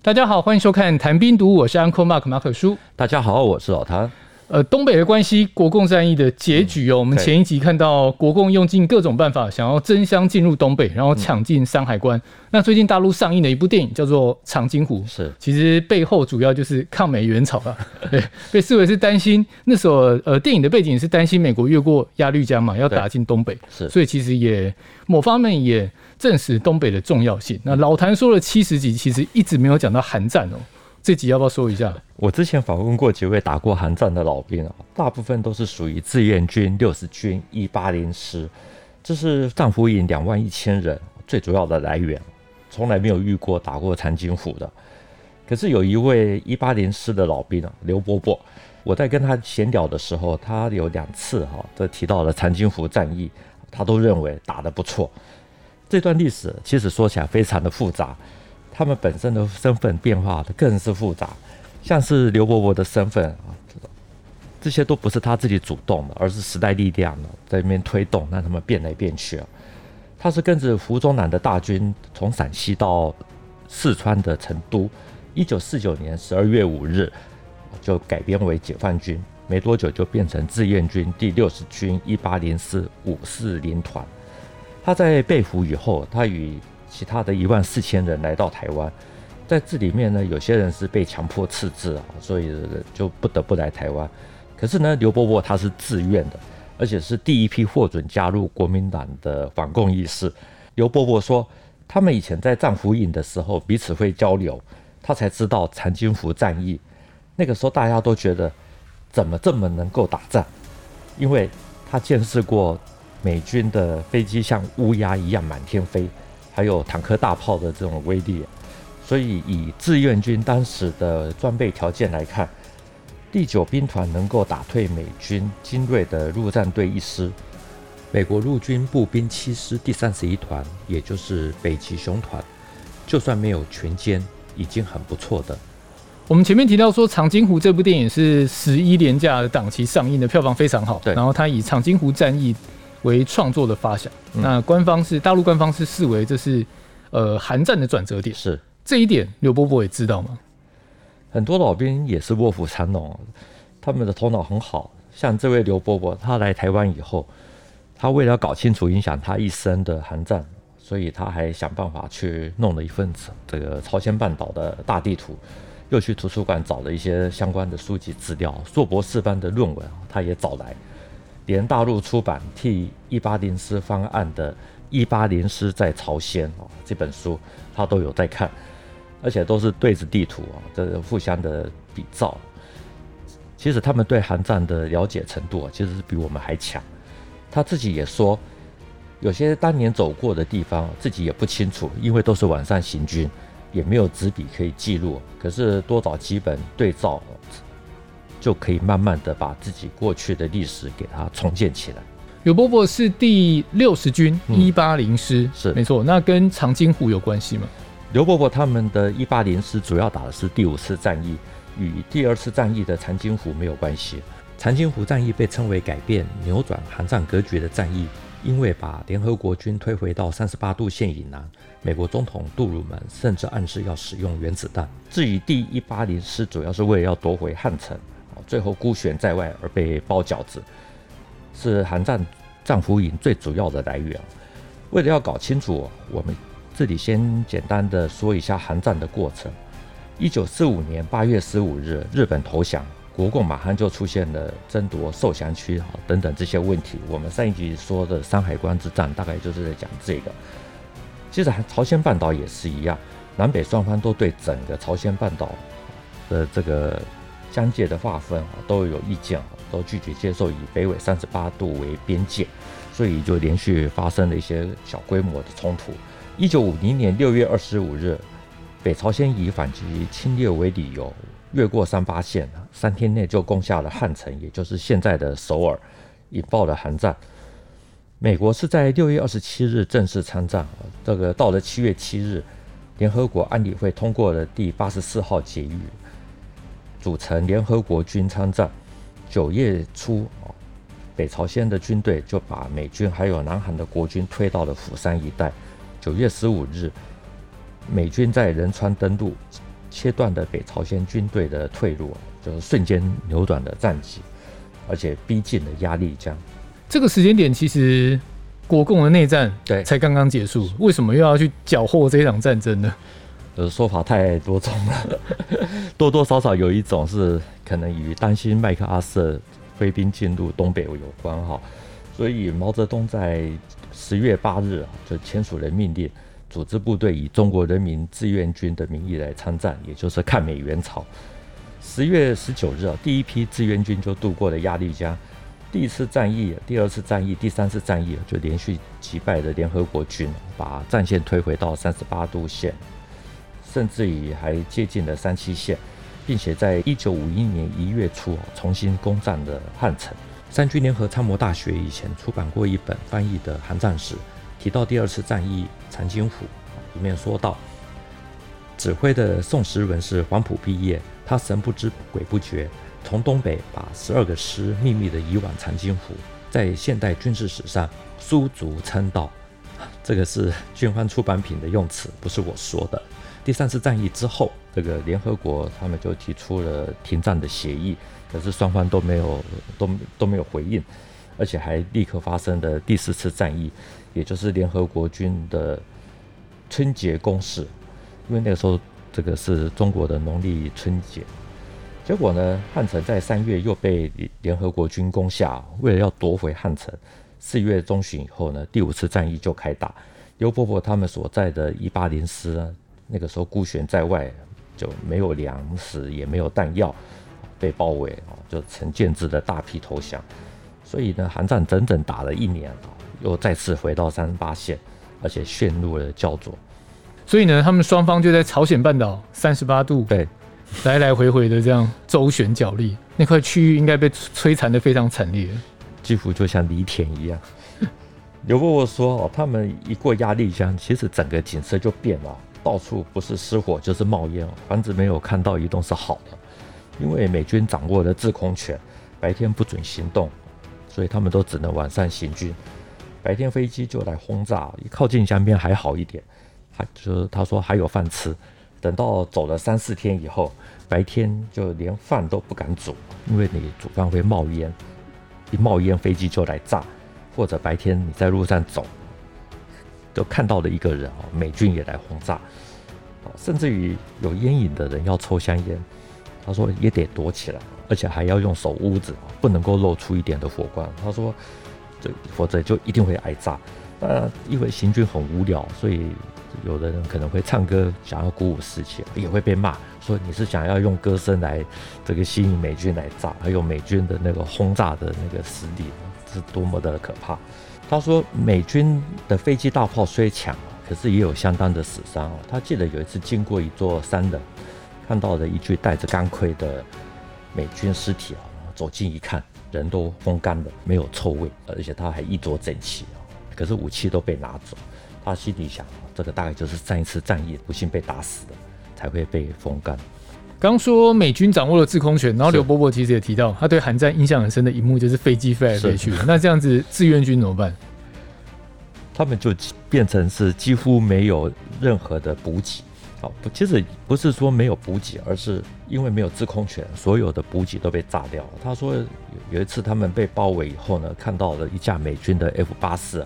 大家好，欢迎收看《谈兵读武》，我是 Uncle Mark 马可叔。大家好，我是老谭。呃，东北的关系，国共战役的结局哦。嗯、我们前一集看到国共用尽各种办法，想要争相进入东北，然后抢进山海关。嗯、那最近大陆上映的一部电影叫做《长津湖》，是其实背后主要就是抗美援朝了。对，被视为是担心那时候呃电影的背景是担心美国越过鸭绿江嘛，要打进东北，是，所以其实也某方面也证实东北的重要性。那老谭说了七十集，其实一直没有讲到韩战哦。这集要不要说一下？我之前访问过几位打过韩战的老兵啊，大部分都是属于志愿军六十军一八零师，这是战俘营两万一千人最主要的来源，从来没有遇过打过长津湖的。可是有一位一八零师的老兵啊，刘伯伯，我在跟他闲聊的时候，他有两次哈都提到了长津湖战役，他都认为打得不错。这段历史其实说起来非常的复杂。他们本身的身份变化的更是复杂，像是刘伯伯的身份啊，这些都不是他自己主动的，而是时代力量在那边推动，让他们变来变去啊。他是跟着胡宗南的大军从陕西到四川的成都，一九四九年十二月五日就改编为解放军，没多久就变成志愿军第六十军一八零四五四零团。他在被俘以后，他与其他的一万四千人来到台湾，在这里面呢，有些人是被强迫赤字啊，所以就不得不来台湾。可是呢，刘伯伯他是自愿的，而且是第一批获准加入国民党的反共义士。刘伯伯说，他们以前在战俘营的时候彼此会交流，他才知道长津湖战役。那个时候大家都觉得怎么这么能够打仗，因为他见识过美军的飞机像乌鸦一样满天飞。还有坦克大炮的这种威力，所以以志愿军当时的装备条件来看，第九兵团能够打退美军精锐的陆战队一师，美国陆军步兵七师第三十一团，也就是北极熊团，就算没有全歼，已经很不错的。我们前面提到说，《长津湖》这部电影是十一连假的档期上映的，票房非常好。对，然后它以长津湖战役。为创作的发想，嗯、那官方是大陆官方是视为这是呃韩战的转折点，是这一点刘伯伯也知道吗？很多老兵也是卧虎藏龙，他们的头脑很好。像这位刘伯伯，他来台湾以后，他为了搞清楚影响他一生的韩战，所以他还想办法去弄了一份这个朝鲜半岛的大地图，又去图书馆找了一些相关的书籍资料，硕博士班的论文他也找来。连大陆出版替一八零师方案的《一八零师在朝鲜》啊，这本书他都有在看，而且都是对着地图啊，这互相的比照。其实他们对韩战的了解程度啊，其实是比我们还强。他自己也说，有些当年走过的地方自己也不清楚，因为都是晚上行军，也没有纸笔可以记录。可是多找几本对照。就可以慢慢的把自己过去的历史给它重建起来。刘伯伯是第六十军一八零师，嗯、是没错。那跟长津湖有关系吗？刘伯伯他们的一八零师主要打的是第五次战役，与第二次战役的长津湖没有关系。长津湖战役被称为改变、扭转韩战格局的战役，因为把联合国军推回到三十八度线以南。美国总统杜鲁门甚至暗示要使用原子弹。至于第一八零师，主要是为了要夺回汉城。最后孤悬在外而被包饺子，是韩战战俘营最主要的来源。为了要搞清楚，我们这里先简单的说一下韩战的过程。一九四五年八月十五日，日本投降，国共马上就出现了争夺受降区啊等等这些问题。我们上一集说的山海关之战，大概就是在讲这个。其实朝鲜半岛也是一样，南北双方都对整个朝鲜半岛的这个。疆界的划分啊，都有意见啊，都拒绝接受以北纬三十八度为边界，所以就连续发生了一些小规模的冲突。一九五零年六月二十五日，北朝鲜以反击侵略为理由，越过三八线，三天内就攻下了汉城，也就是现在的首尔，引爆了韩战。美国是在六月二十七日正式参战，这个到了七月七日，联合国安理会通过了第八十四号决议。组成联合国军参战。九月初，北朝鲜的军队就把美军还有南韩的国军推到了釜山一带。九月十五日，美军在仁川登陆，切断了北朝鲜军队的退路，就是瞬间扭转了战局，而且逼近了鸭绿江。这个时间点，其实国共的内战对才刚刚结束，为什么又要去缴获这场战争呢？呃，说法太多种了，多多少少有一种是可能与担心麦克阿瑟挥兵进入东北有关哈，所以毛泽东在十月八日啊就签署了命令，组织部队以中国人民志愿军的名义来参战，也就是抗美援朝。十月十九日啊，第一批志愿军就渡过了鸭绿江。第一次战役、第二次战役、第三次战役就连续击败了联合国军，把战线推回到三十八度线。甚至于还接近了三七线，并且在一九五一年一月初重新攻占了汉城。三军联合参谋大学以前出版过一本翻译的韩战史，提到第二次战役长津湖，里面说到，指挥的宋时轮是黄埔毕业，他神不知鬼不觉，从东北把十二个师秘密的移往长津湖，在现代军事史上书足称道。这个是军方出版品的用词，不是我说的。第三次战役之后，这个联合国他们就提出了停战的协议，可是双方都没有都都没有回应，而且还立刻发生了第四次战役，也就是联合国军的春节攻势，因为那个时候这个是中国的农历春节，结果呢，汉城在三月又被联合国军攻下，为了要夺回汉城，四月中旬以后呢，第五次战役就开打，刘伯伯他们所在的一八零师呢。那个时候孤悬在外，就没有粮食，也没有弹药，被包围啊，就成建制的大批投降。所以呢，韩战整整打了一年啊，又再次回到三十八线，而且陷入了胶着。所以呢，他们双方就在朝鲜半岛三十八度对来来回回的这样周旋角力，那块区域应该被摧残的非常惨烈，几乎就像犁田一样。刘伯伯说哦，他们一过鸭绿江，其实整个景色就变了。到处不是失火就是冒烟，房子没有看到移动是好的，因为美军掌握了制空权，白天不准行动，所以他们都只能晚上行军。白天飞机就来轰炸，一靠近江边还好一点，还就他说还有饭吃。等到走了三四天以后，白天就连饭都不敢煮，因为你煮饭会冒烟，一冒烟飞机就来炸，或者白天你在路上走。就看到了一个人啊，美军也来轰炸，甚至于有烟瘾的人要抽香烟，他说也得躲起来，而且还要用手捂着，不能够露出一点的火光。他说这否则就一定会挨炸。那因为行军很无聊，所以有的人可能会唱歌，想要鼓舞士气，也会被骂说你是想要用歌声来这个吸引美军来炸，还有美军的那个轰炸的那个实力是多么的可怕。他说：“美军的飞机大炮虽强，可是也有相当的死伤。他记得有一次经过一座山的，看到了一具带着钢盔的美军尸体啊，走近一看，人都风干了，没有臭味，而且他还衣着整齐啊。可是武器都被拿走。他心里想，这个大概就是上一次战役不幸被打死的，才会被风干。”刚说美军掌握了制空权，然后刘伯伯其实也提到，他对韩战印象很深的一幕就是飞机飞来飞去。那这样子志愿军怎么办？他们就变成是几乎没有任何的补给。好，不其实不是说没有补给，而是因为没有制空权，所有的补给都被炸掉了。他说有一次他们被包围以后呢，看到了一架美军的 F 八四。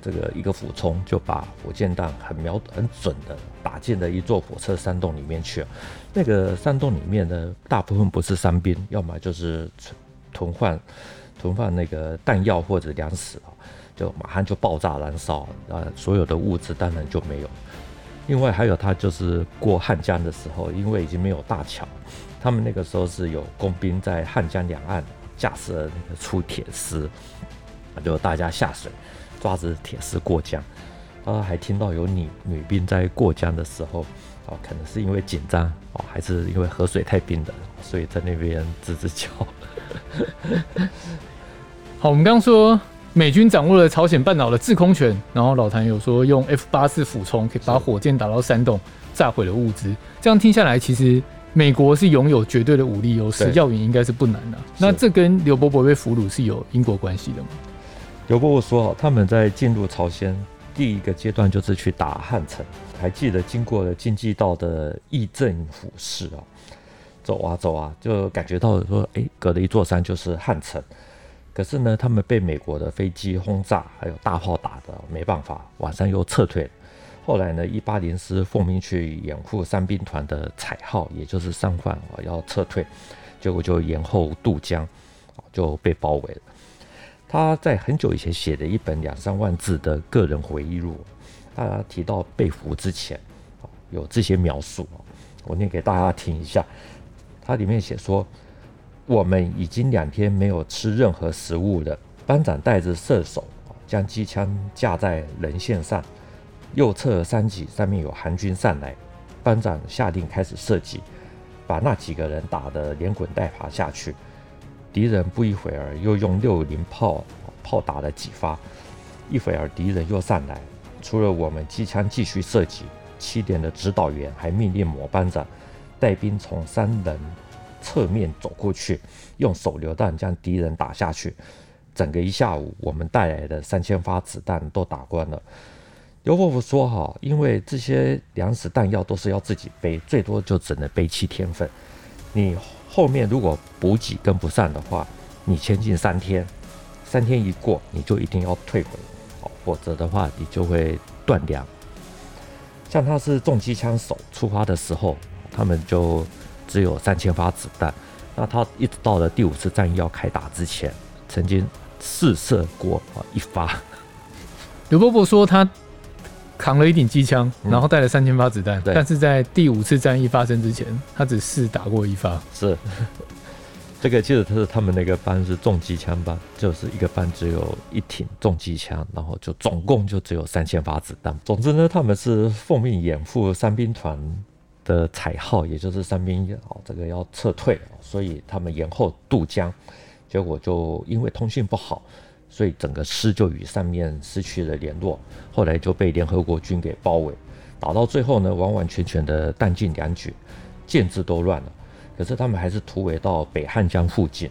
这个一个俯冲就把火箭弹很瞄很准的打进了一座火车山洞里面去了。那个山洞里面呢，大部分不是伤兵，要么就是囤换囤放那个弹药或者粮食啊，就马上就爆炸燃烧啊，所有的物资当然就没有。另外还有他就是过汉江的时候，因为已经没有大桥，他们那个时候是有工兵在汉江两岸架设那个粗铁丝，就大家下水。抓着铁丝过江，他还听到有女女兵在过江的时候，啊，可能是因为紧张，哦，还是因为河水太冰冷，所以在那边吱吱叫。好，我们刚刚说美军掌握了朝鲜半岛的制空权，然后老谭有说用 F 八四俯冲可以把火箭打到山洞，炸毁了物资。这样听下来，其实美国是拥有绝对的武力优势，要赢应该是不难的。那这跟刘伯伯被俘虏是有因果关系的吗？刘伯伯说：“他们在进入朝鲜第一个阶段就是去打汉城，还记得经过了京畿道的义政府市啊，走啊走啊，就感觉到说，哎，隔了一座山就是汉城。可是呢，他们被美国的飞机轰炸，还有大炮打的，没办法，晚上又撤退。后来呢，一八零师奉命去掩护三兵团的彩号，也就是三换啊，要撤退，结果就延后渡江，就被包围了。他在很久以前写的一本两三万字的个人回忆录，他提到被俘之前，有这些描述，我念给大家听一下。他里面写说，我们已经两天没有吃任何食物了。班长带着射手，将机枪架在人线上。右侧山脊上面有韩军上来，班长下令开始射击，把那几个人打得连滚带爬下去。敌人不一会儿又用六零炮炮打了几发，一会儿敌人又上来，除了我们机枪继续射击，七点的指导员还命令某班长带兵从山人侧面走过去，用手榴弹将敌人打下去。整个一下午，我们带来的三千发子弹都打光了。刘伯伯说：“哈，因为这些粮食弹药都是要自己背，最多就只能背七天份。你后面如果补给跟不上的话，你前进三天，三天一过，你就一定要退回，否则的话你就会断粮。像他是重机枪手出发的时候，他们就只有三千发子弹。那他一直到了第五次战役要开打之前，曾经试射过啊一发。刘伯伯说他。”扛了一顶机枪，然后带了三千发子弹，嗯，但是在第五次战役发生之前，他只试打过一发。是，这个其实他是他们那个班是重机枪班，就是一个班只有一挺重机枪，然后就总共就只有三千发子弹。总之呢，他们是奉命掩护三兵团的彩号，也就是三兵哦，这个要撤退，所以他们延后渡江，结果就因为通讯不好。所以整个师就与上面失去了联络，后来就被联合国军给包围，打到最后呢，完完全全的弹尽粮绝，建制都乱了。可是他们还是突围到北汉江附近，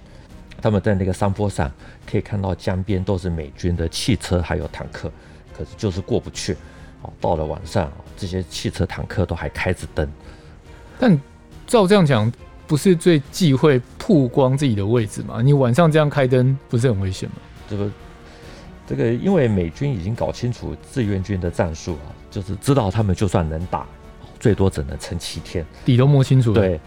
他们在那个山坡上可以看到江边都是美军的汽车还有坦克，可是就是过不去。哦，到了晚上，这些汽车坦克都还开着灯。但照这样讲，不是最忌讳曝光自己的位置吗？你晚上这样开灯，不是很危险吗？这个，这个，因为美军已经搞清楚志愿军的战术啊，就是知道他们就算能打，最多只能撑七天，底都摸清楚了。对，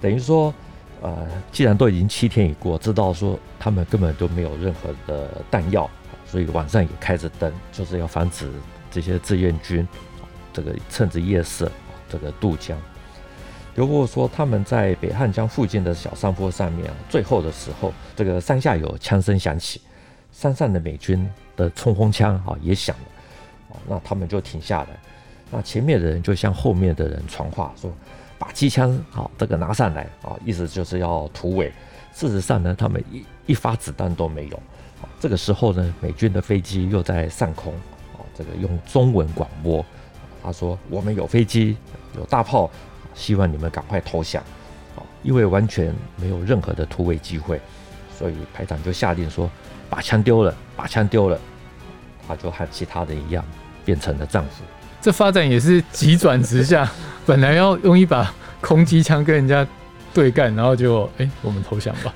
等于说，呃，既然都已经七天已过，知道说他们根本都没有任何的弹药，所以晚上也开着灯，就是要防止这些志愿军这个趁着夜色这个渡江。如果说他们在北汉江附近的小山坡上面，最后的时候，这个山下有枪声响起。山上的美军的冲锋枪啊也响了，那他们就停下来。那前面的人就向后面的人传话说：“把机枪好这个拿上来啊！”意思就是要突围。事实上呢，他们一一发子弹都没有。这个时候呢，美军的飞机又在上空啊，这个用中文广播，他说：“我们有飞机，有大炮，希望你们赶快投降。”因为完全没有任何的突围机会，所以排长就下令说。把枪丢了，把枪丢了，他就和其他人一样变成了战俘。这发展也是急转直下，本来要用一把空机枪跟人家对干，然后就哎、欸，我们投降吧。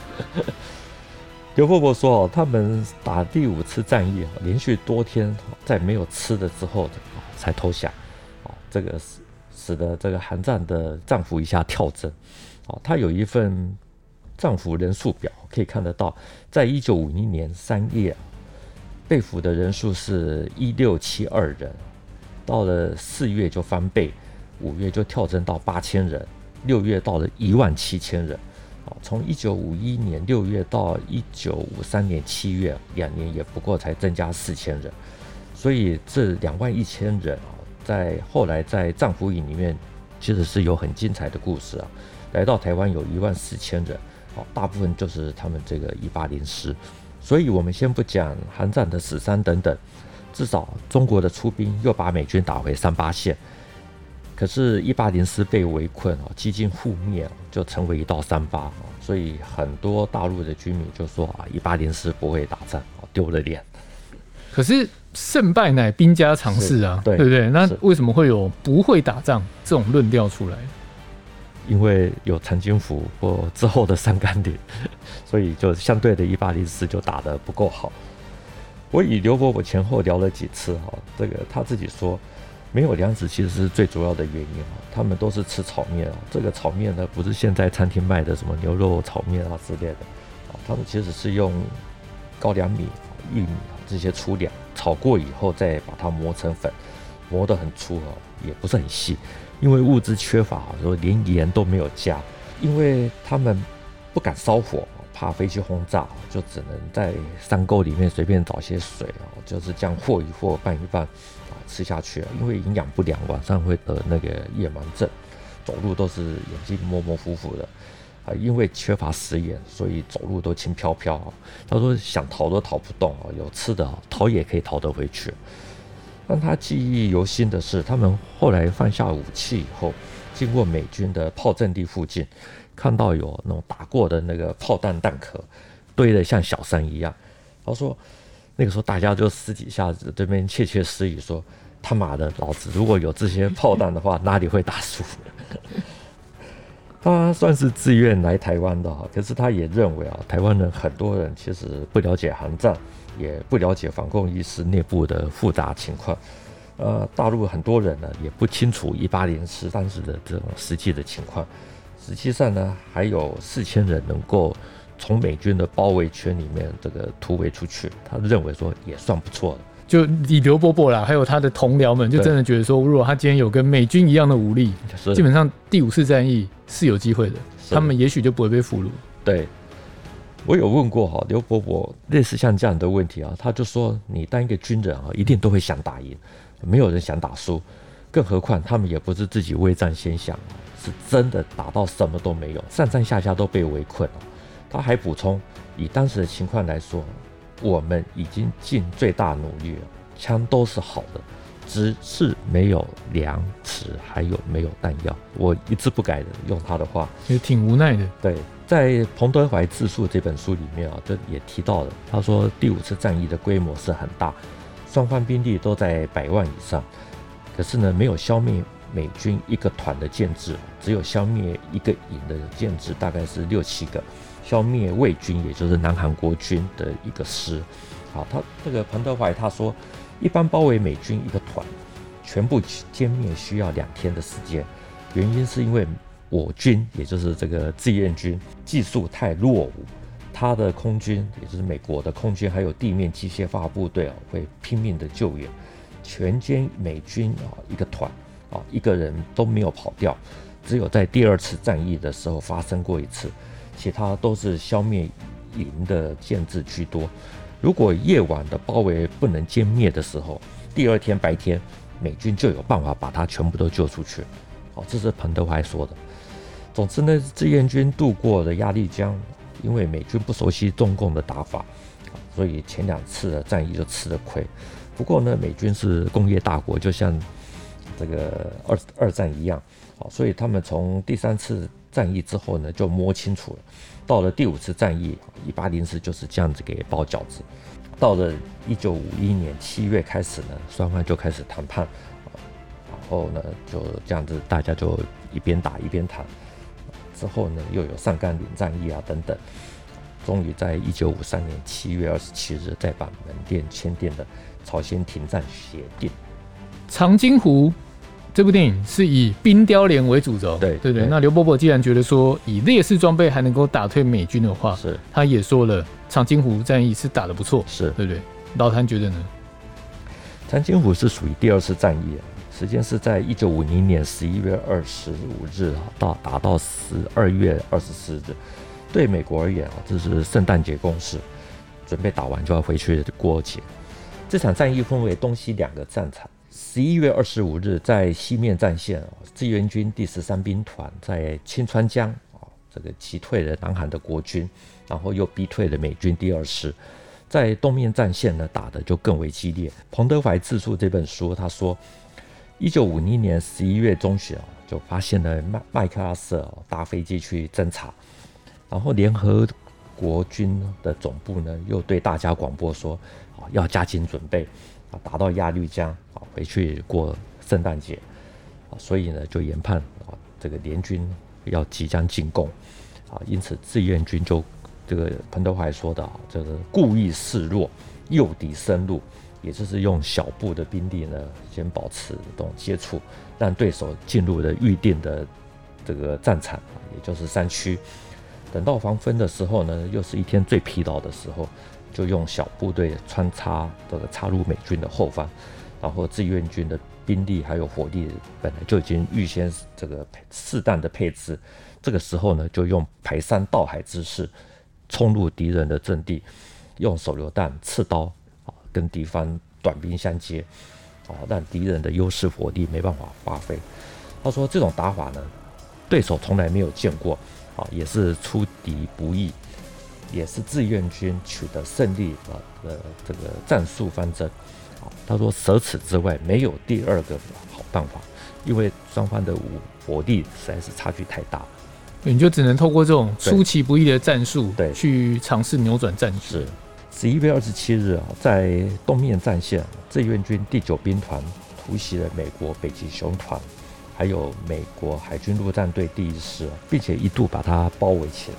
刘伯伯说：“哦，他们打第五次战役，连续多天在没有吃的之后才投降。哦，这个使使得这个韩战的战俘一下跳增。哦，他有一份。”战俘人数表可以看得到，在一九五一年三月，被俘的人数是一六七二人，到了四月就翻倍，五月就跳增到八千人，六月到了一万七千人。啊，从一九五一年六月到一九五三年七月，两年也不过才增加四千人，所以这两万一千人啊，在后来在战俘营里面，其实是有很精彩的故事啊。来到台湾有一万四千人。哦，大部分就是他们这个一八零师，所以我们先不讲韩战的死伤等等，至少中国的出兵又把美军打回三八线。可是，一八零师被围困哦，几近覆灭，就成为一道伤疤。所以很多大陆的居民就说啊，一八零师不会打仗，丢了脸。可是胜败乃兵家常事啊，对不对？那为什么会有不会打仗这种论调出来？因为有长津湖或之后的三甘岭，所以就相对的一八零四就打得不够好。我与刘伯伯前后聊了几次哈，这个他自己说没有粮食其实是最主要的原因啊，他们都是吃炒面啊，这个炒面呢不是现在餐厅卖的什么牛肉炒面啊之类的啊，他们其实是用高粱米、玉米这些粗粮炒过以后再把它磨成粉，磨得很粗啊，也不是很细。因为物资缺乏，说连盐都没有加，因为他们不敢烧火，怕飞机轰炸，就只能在山沟里面随便找些水啊，就是这样和一和拌一拌啊吃下去。因为营养不良，晚上会得那个夜盲症，走路都是眼睛模模糊糊的啊。因为缺乏食盐，所以走路都轻飘飘啊。他说想逃都逃不动啊，有吃的逃也可以逃得回去。让他记忆犹新的是，他们后来放下武器以后，经过美军的炮阵地附近，看到有那种打过的那个炮弹弹壳，堆得像小山一样。他说，那个时候大家就私底下这边窃窃私语说：“他妈的，老子如果有这些炮弹的话，哪里会打输？”他算是自愿来台湾的哈，可是他也认为啊，台湾人很多人其实不了解韩战。也不了解反共意识内部的复杂情况，呃，大陆很多人呢也不清楚一八零师当时的这种实际的情况。实际上呢，还有四千人能够从美军的包围圈里面这个突围出去，他认为说也算不错了。就以刘伯伯啦，还有他的同僚们，就真的觉得说，如果他今天有跟美军一样的武力，基本上第五次战役是有机会的，他们也许就不会被俘虏。对。我有问过哈刘伯伯类似像这样的问题啊，他就说，你当一个军人啊，一定都会想打赢，没有人想打输，更何况他们也不是自己未战先降，是真的打到什么都没有，上上下下都被围困。他还补充，以当时的情况来说，我们已经尽最大努力了，枪都是好的，只是没有粮食，还有没有弹药。我一字不改的用他的话，也挺无奈的，对。在彭德怀自述这本书里面啊，这也提到了，他说第五次战役的规模是很大，双方兵力都在百万以上，可是呢，没有消灭美军一个团的建制，只有消灭一个营的建制，大概是六七个，消灭伪军，也就是南韩国军的一个师。好，他这个彭德怀他说，一般包围美军一个团，全部歼灭需要两天的时间，原因是因为。我军也就是这个志愿军技术太落伍，他的空军也就是美国的空军还有地面机械化部队啊，会拼命的救援，全歼美军啊一个团啊一个人都没有跑掉，只有在第二次战役的时候发生过一次，其他都是消灭营的建制居多。如果夜晚的包围不能歼灭的时候，第二天白天美军就有办法把它全部都救出去。好，这是彭德怀说的。总之呢，志愿军渡过了鸭绿江，因为美军不熟悉中共的打法，所以前两次的战役就吃了亏。不过呢，美军是工业大国，就像这个二二战一样，好，所以他们从第三次战役之后呢，就摸清楚了。到了第五次战役，一八零四就是这样子给包饺子。到了一九五一年七月开始呢，双方就开始谈判，然后呢，就这样子大家就一边打一边谈。之后呢，又有上甘岭战役啊等等，终于在一九五三年七月二十七日在板门店签订的朝鲜停战协定。长津湖这部电影是以冰雕连为主轴，对对对。那刘伯伯既然觉得说以劣势装备还能够打退美军的话，是，他也说了长津湖战役是打得不错，是对不对？老谭觉得呢？长津湖是属于第二次战役啊。时间是在一九五零年十一月二十五日到打到十二月二十四日，对美国而言啊，这是圣诞节攻势，准备打完就要回去过节。这场战役分为东西两个战场。十一月二十五日在西面战线啊，志愿军第十三兵团在清川江啊，这个击退了南韩的国军，然后又逼退了美军第二师。在东面战线呢，打得就更为激烈。彭德怀自述这本书，他说。一九五一年十一月中旬啊，就发现了麦麦克阿瑟搭飞机去侦察，然后联合国军的总部呢又对大家广播说，要加紧准备，啊，打到鸭绿江啊，回去过圣诞节啊，所以呢，就研判啊，这个联军要即将进攻啊，因此志愿军就这个彭德怀说的啊，这个故意示弱，诱敌深入，也就是用小部的兵力呢，先保持这种接触，让对手进入了预定的这个战场，也就是山区。等到黄昏的时候呢，又是一天最疲劳的时候。就用小部队穿插这个插入美军的后方，然后志愿军的兵力还有火力本来就已经预先这个适当的配置，这个时候呢，就用排山倒海之势冲入敌人的阵地，用手榴弹、刺刀啊跟敌方短兵相接，啊让敌人的优势火力没办法发挥。他说这种打法呢，对手从来没有见过，啊也是出敌不意。也是志愿军取得胜利啊的这个战术方针啊，他说舍此之外没有第二个好办法，因为双方的武火力实在是差距太大，你就只能透过这种出其不意的战术，对，去尝试扭转战局。十一月二十七日啊，在东面战线，志愿军第九兵团突袭了美国北极熊团，还有美国海军陆战队第一师，并且一度把它包围起来。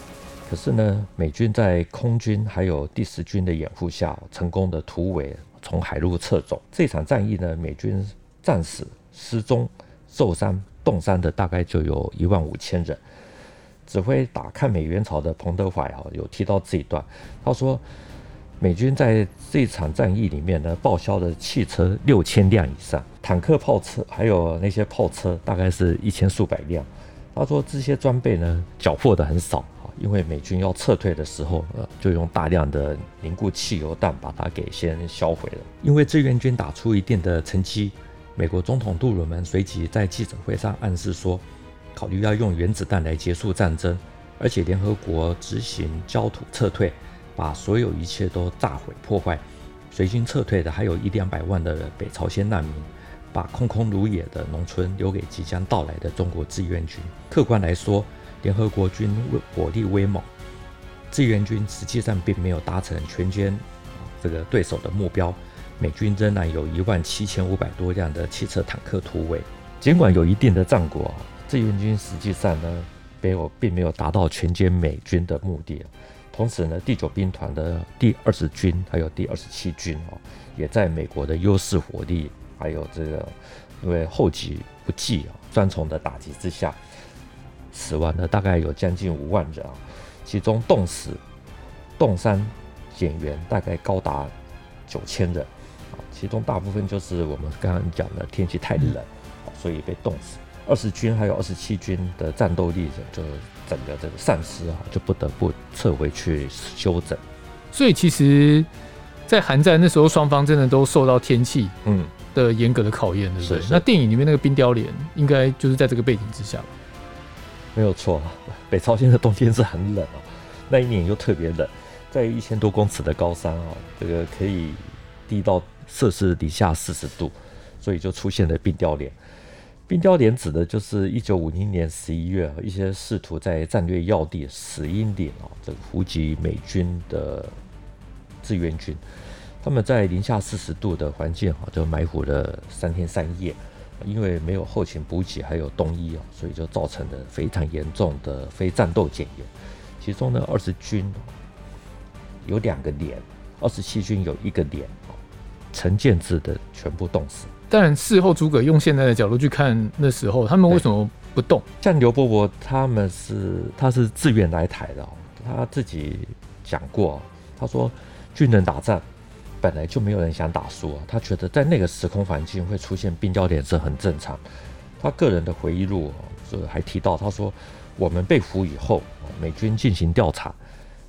可是呢，美军在空军还有第十军的掩护下，成功的突围，从海路撤走。这场战役呢，美军战死、失踪、受伤、冻伤的大概就有一万五千人。指挥打抗美援朝的彭德怀哈有提到这一段，他说，美军在这场战役里面呢，报销的汽车六千辆以上，坦克、炮车还有那些炮车大概是一千数百辆。他说这些装备呢，缴获的很少。因为美军要撤退的时候，呃，就用大量的凝固汽油弹把它给先销毁了。因为志愿军打出一定的成绩，美国总统杜鲁门随即在记者会上暗示说，考虑要用原子弹来结束战争，而且联合国执行焦土撤退，把所有一切都炸毁破坏。随军撤退的还有一两百万的北朝鲜难民，把空空如也的农村留给即将到来的中国志愿军。客观来说，联合国军火力威猛，志愿军实际上并没有达成全歼这个对手的目标。美军仍然有一万七千五百多辆的汽车坦克突围，尽管有一定的战果，志愿军实际上呢，没有并没有达到全歼美军的目的。同时呢，第九兵团的第二十军还有第二十七军哦，也在美国的优势火力还有这个因为后继不继啊双重的打击之下。死亡的大概有将近五万人啊，其中冻死、冻伤减员大概高达九千人啊，其中大部分就是我们刚刚讲的天气太冷，所以被冻死。二十军还有二十七军的战斗力就整个这个丧失啊，就不得不撤回去休整。所以其实，在韩战那时候，双方真的都受到天气嗯的严格的考验，对不对？那电影里面那个冰雕连，应该就是在这个背景之下。没有错，北朝鲜的冬天是很冷哦，那一年又特别冷，在一千多公尺的高山啊，这个可以低到摄氏零下四十度，所以就出现了冰雕连。冰雕连指的就是一九五零年十一月，一些试图在战略要地死荫岭啊，这个伏击美军的志愿军，他们在零下四十度的环境啊，就埋伏了三天三夜。因为没有后勤补给，还有冬衣啊，所以就造成了非常严重的非战斗减员。其中呢，二十军有两个连，二十七军有一个连，成建制的全部冻死。但事后诸葛用现在的角度去看，那时候他们为什么不动？像刘伯伯他们是他是自愿来台的，他自己讲过，他说军人打仗。本来就没有人想打输啊，他觉得在那个时空环境会出现冰雕脸是很正常。他个人的回忆录就还提到，他说我们被俘以后，美军进行调查，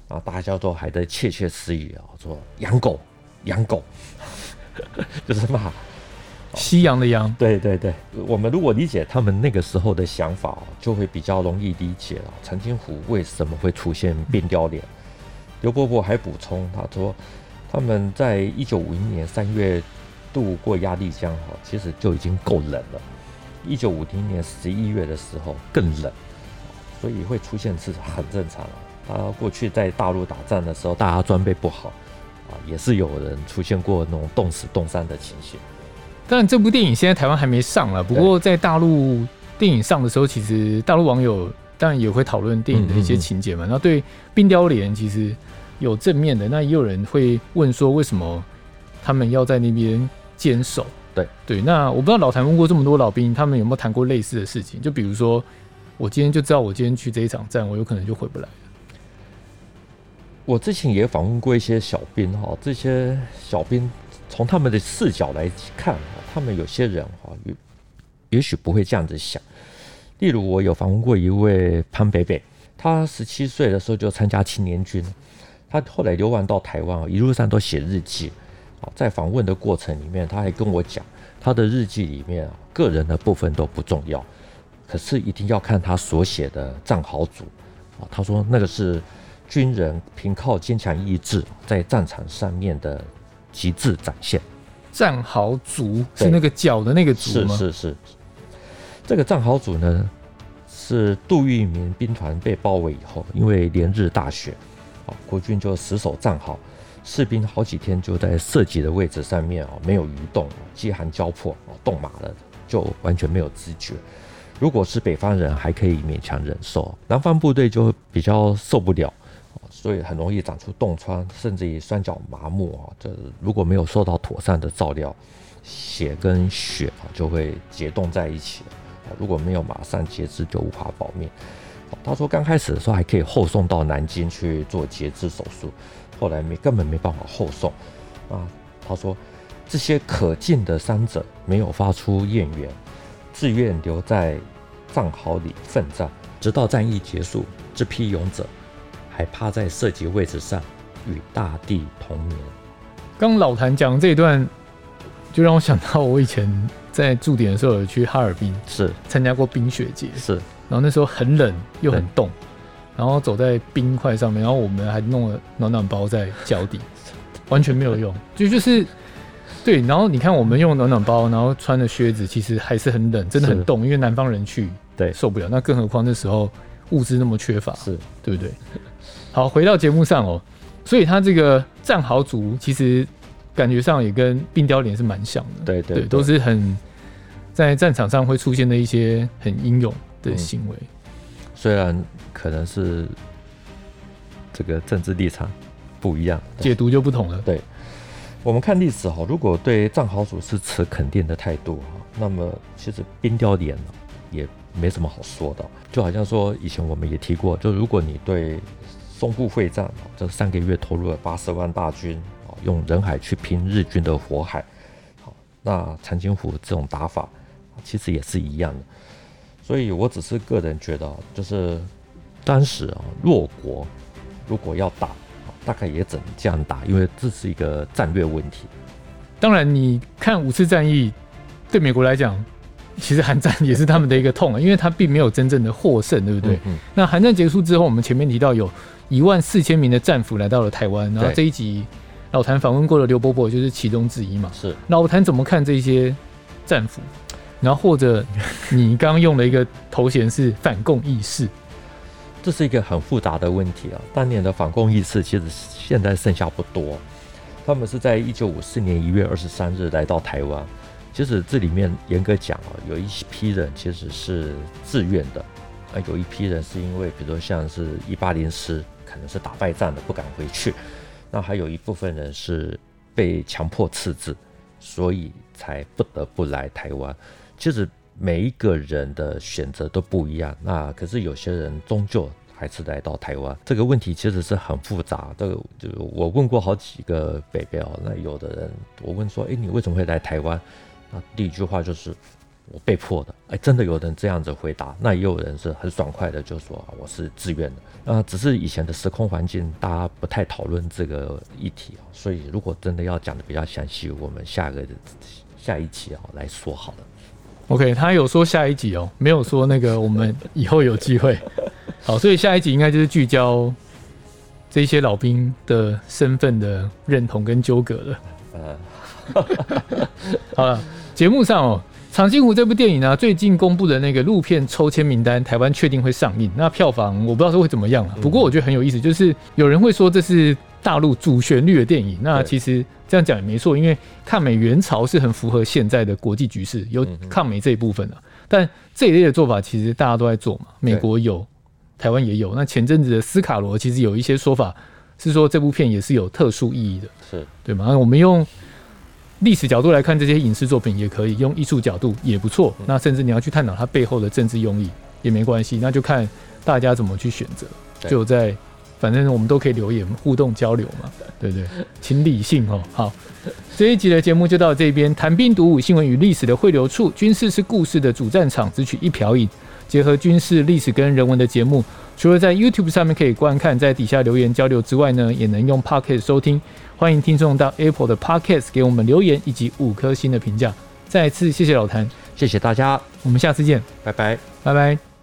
啊，大家都还在窃窃私语啊，说养狗，养狗，就是骂西洋的洋。对对对，我们如果理解他们那个时候的想法，就会比较容易理解了。长津湖为什么会出现冰雕脸？刘伯伯还补充，他说。他们在一九五一年三月渡过鸭绿江，哈，其实就已经够冷了。一九五零年十一月的时候更冷，所以会出现是很正常了。他过去在大陆打仗的时候，大家装备不好，啊，也是有人出现过那种冻死冻伤的情形。当然，这部电影现在台湾还没上了，不过在大陆电影上的时候，其实大陆网友当然也会讨论电影的一些情节嘛。然后对冰雕连其实有正面的，那也有人会问说，为什么他们要在那边坚守？对对，那我不知道老谭问过这么多老兵，他们有没有谈过类似的事情？就比如说，我今天就知道我今天去这一场战，我有可能就回不来了。我之前也访问过一些小兵哈，这些小兵从他们的视角来看，他们有些人哈，也也许不会这样子想。例如，我有访问过一位潘北北，他十七岁的时候就参加青年军，他后来流亡到台湾啊，一路上都写日记。在访问的过程里面，他还跟我讲，他的日记里面啊，个人的部分都不重要，可是一定要看他所写的战壕组啊。他说那个是军人凭靠坚强意志在战场上面的极致展现。战壕组是那个脚的那个组吗？是是是。这个战壕组呢，是杜聿明兵团被包围以后，因为连日大雪，啊，国军就死守战壕。士兵好几天就在射击的位置上面啊，没有移动，饥寒交迫啊，冻麻了，就完全没有知觉。如果是北方人还可以勉强忍受，南方部队就比较受不了，所以很容易长出冻疮，甚至于双脚麻木啊。这如果没有受到妥善的照料，血跟血啊就会结冻在一起。如果没有马上截肢，就无法保命。他说刚开始的时候还可以后送到南京去做截肢手术。后来没根本没办法后送啊！他说，这些可敬的伤者没有发出怨言，自愿留在战壕里奋战，直到战役结束。这批勇者还趴在射击位置上与大地同眠。刚老谭讲这一段，就让我想到我以前在驻点的时候有去哈尔滨，是参加过冰雪节，是，然后那时候很冷又很冻。然后走在冰块上面，然后我们还弄了暖暖包在脚底，完全没有用。就就是对，然后你看我们用暖暖包，然后穿的靴子，其实还是很冷，真的很冻。因为南方人去对受不了，那更何况那时候物资那么缺乏，是对不对？好，回到节目上哦，所以他这个战壕族其实感觉上也跟冰雕连是蛮像的，对对，对，都是很在战场上会出现的一些很英勇的行为。嗯虽然可能是这个政治立场不一样，解读就不同了。对，我们看历史哈，如果对藏豪主是持肯定的态度哈，那么其实冰雕连也没什么好说的。就好像说以前我们也提过，就如果你对淞沪会战这三个月投入了八十万大军啊，用人海去拼日军的火海，好，那长津湖这种打法其实也是一样的。所以，我只是个人觉得，就是当时啊，弱国如果要打，大概也只能这样打，因为这是一个战略问题。当然，你看五次战役，对美国来讲，其实韩战也是他们的一个痛啊，因为他并没有真正的获胜，对不对？嗯嗯。那韩战结束之后，我们前面提到有一万四千名的战俘来到了台湾，然后这一集老谭访问过的刘伯伯就是其中之一嘛。是。老谭怎么看这些战俘？然后或者你刚刚用的一个头衔是反共义士，这是一个很复杂的问题啊。当年的反共义士其实现在剩下不多，他们是在一九五四年一月二十三日来到台湾。其实这里面严格讲啊，有一批人其实是自愿的，啊，有一批人是因为比如说像是一八零师可能是打败仗的不敢回去，那还有一部分人是被强迫赐字，所以才不得不来台湾。其实每一个人的选择都不一样，那可是有些人终究还是来到台湾。这个问题其实是很复杂。这个就我问过好几个北北哦，那有的人我问说，哎，你为什么会来台湾？那第一句话就是我被迫的。哎，真的有人这样子回答。那也有人是很爽快的就说我是自愿的。那只是以前的时空环境，大家不太讨论这个议题。所以如果真的要讲的比较详细，我们下个下一期啊来说好了。OK，他有说下一集哦，没有说那个我们以后有机会。好，所以下一集应该就是聚焦这些老兵的身份的认同跟纠葛了。呃，好了，节目上哦，《长津湖》这部电影呢，最近公布的那个路片抽签名单，台湾确定会上映。那票房我不知道是会怎么样，不过我觉得很有意思，就是有人会说这是大陆主旋律的电影。那其实这样讲也没错，因为抗美援朝是很符合现在的国际局势，有抗美这一部分的。但这一类的做法其实大家都在做嘛，美国有，台湾也有。那前阵子的斯卡罗其实有一些说法是说这部片也是有特殊意义的，是对吗？那我们用历史角度来看这些影视作品也可以，用艺术角度也不错。那甚至你要去探讨它背后的政治用意也没关系，那就看大家怎么去选择。就在反正我们都可以留言互动交流嘛，对不对？请理性哦。好，这一集的节目就到这边，谈兵读武，新闻与历史的汇流处，军事是故事的主战场，只取一瓢饮。结合军事历史跟人文的节目，除了在 YouTube 上面可以观看，在底下留言交流之外呢，也能用 Podcast 收听。欢迎听众到 Apple 的 Podcast 给我们留言以及五颗星的评价。再次谢谢老谭，谢谢大家，我们下次见，拜拜，拜拜。